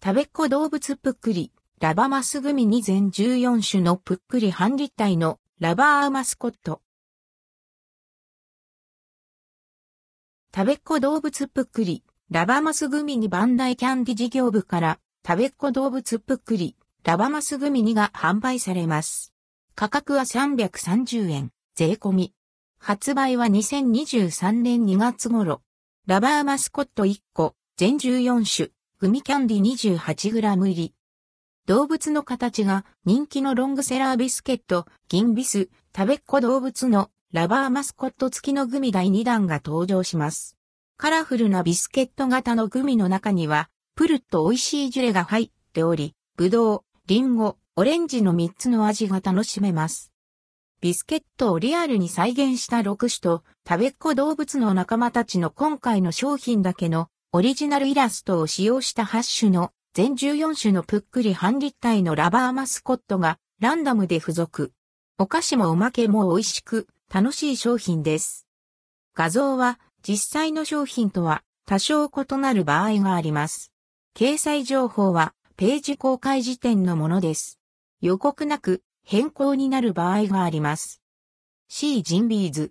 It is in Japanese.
食べっ子動物ぷっくり、ラバマスグミに全14種のぷっくり半立体のラバーマスコット。食べっ子動物ぷっくり、ラバマスグミにバンダイキャンディ事業部から食べっ子動物ぷっくり、ラバマスグミにが販売されます。価格は330円、税込み。発売は2023年2月頃。ラバーマスコット1個、全14種、グミキャンディ 28g 入り。動物の形が人気のロングセラービスケット、銀ビス、食べっ子動物のラバーマスコット付きのグミ第2弾が登場します。カラフルなビスケット型のグミの中には、プルッと美味しいジュレが入っており、ぶどう、リンゴ、オレンジの3つの味が楽しめます。ビスケットをリアルに再現した6種と食べっ子動物の仲間たちの今回の商品だけのオリジナルイラストを使用した8種の全14種のぷっくり半立体のラバーマスコットがランダムで付属。お菓子もおまけも美味しく楽しい商品です。画像は実際の商品とは多少異なる場合があります。掲載情報はページ公開時点のものです。予告なく変更になる場合があります。C ジンビーズ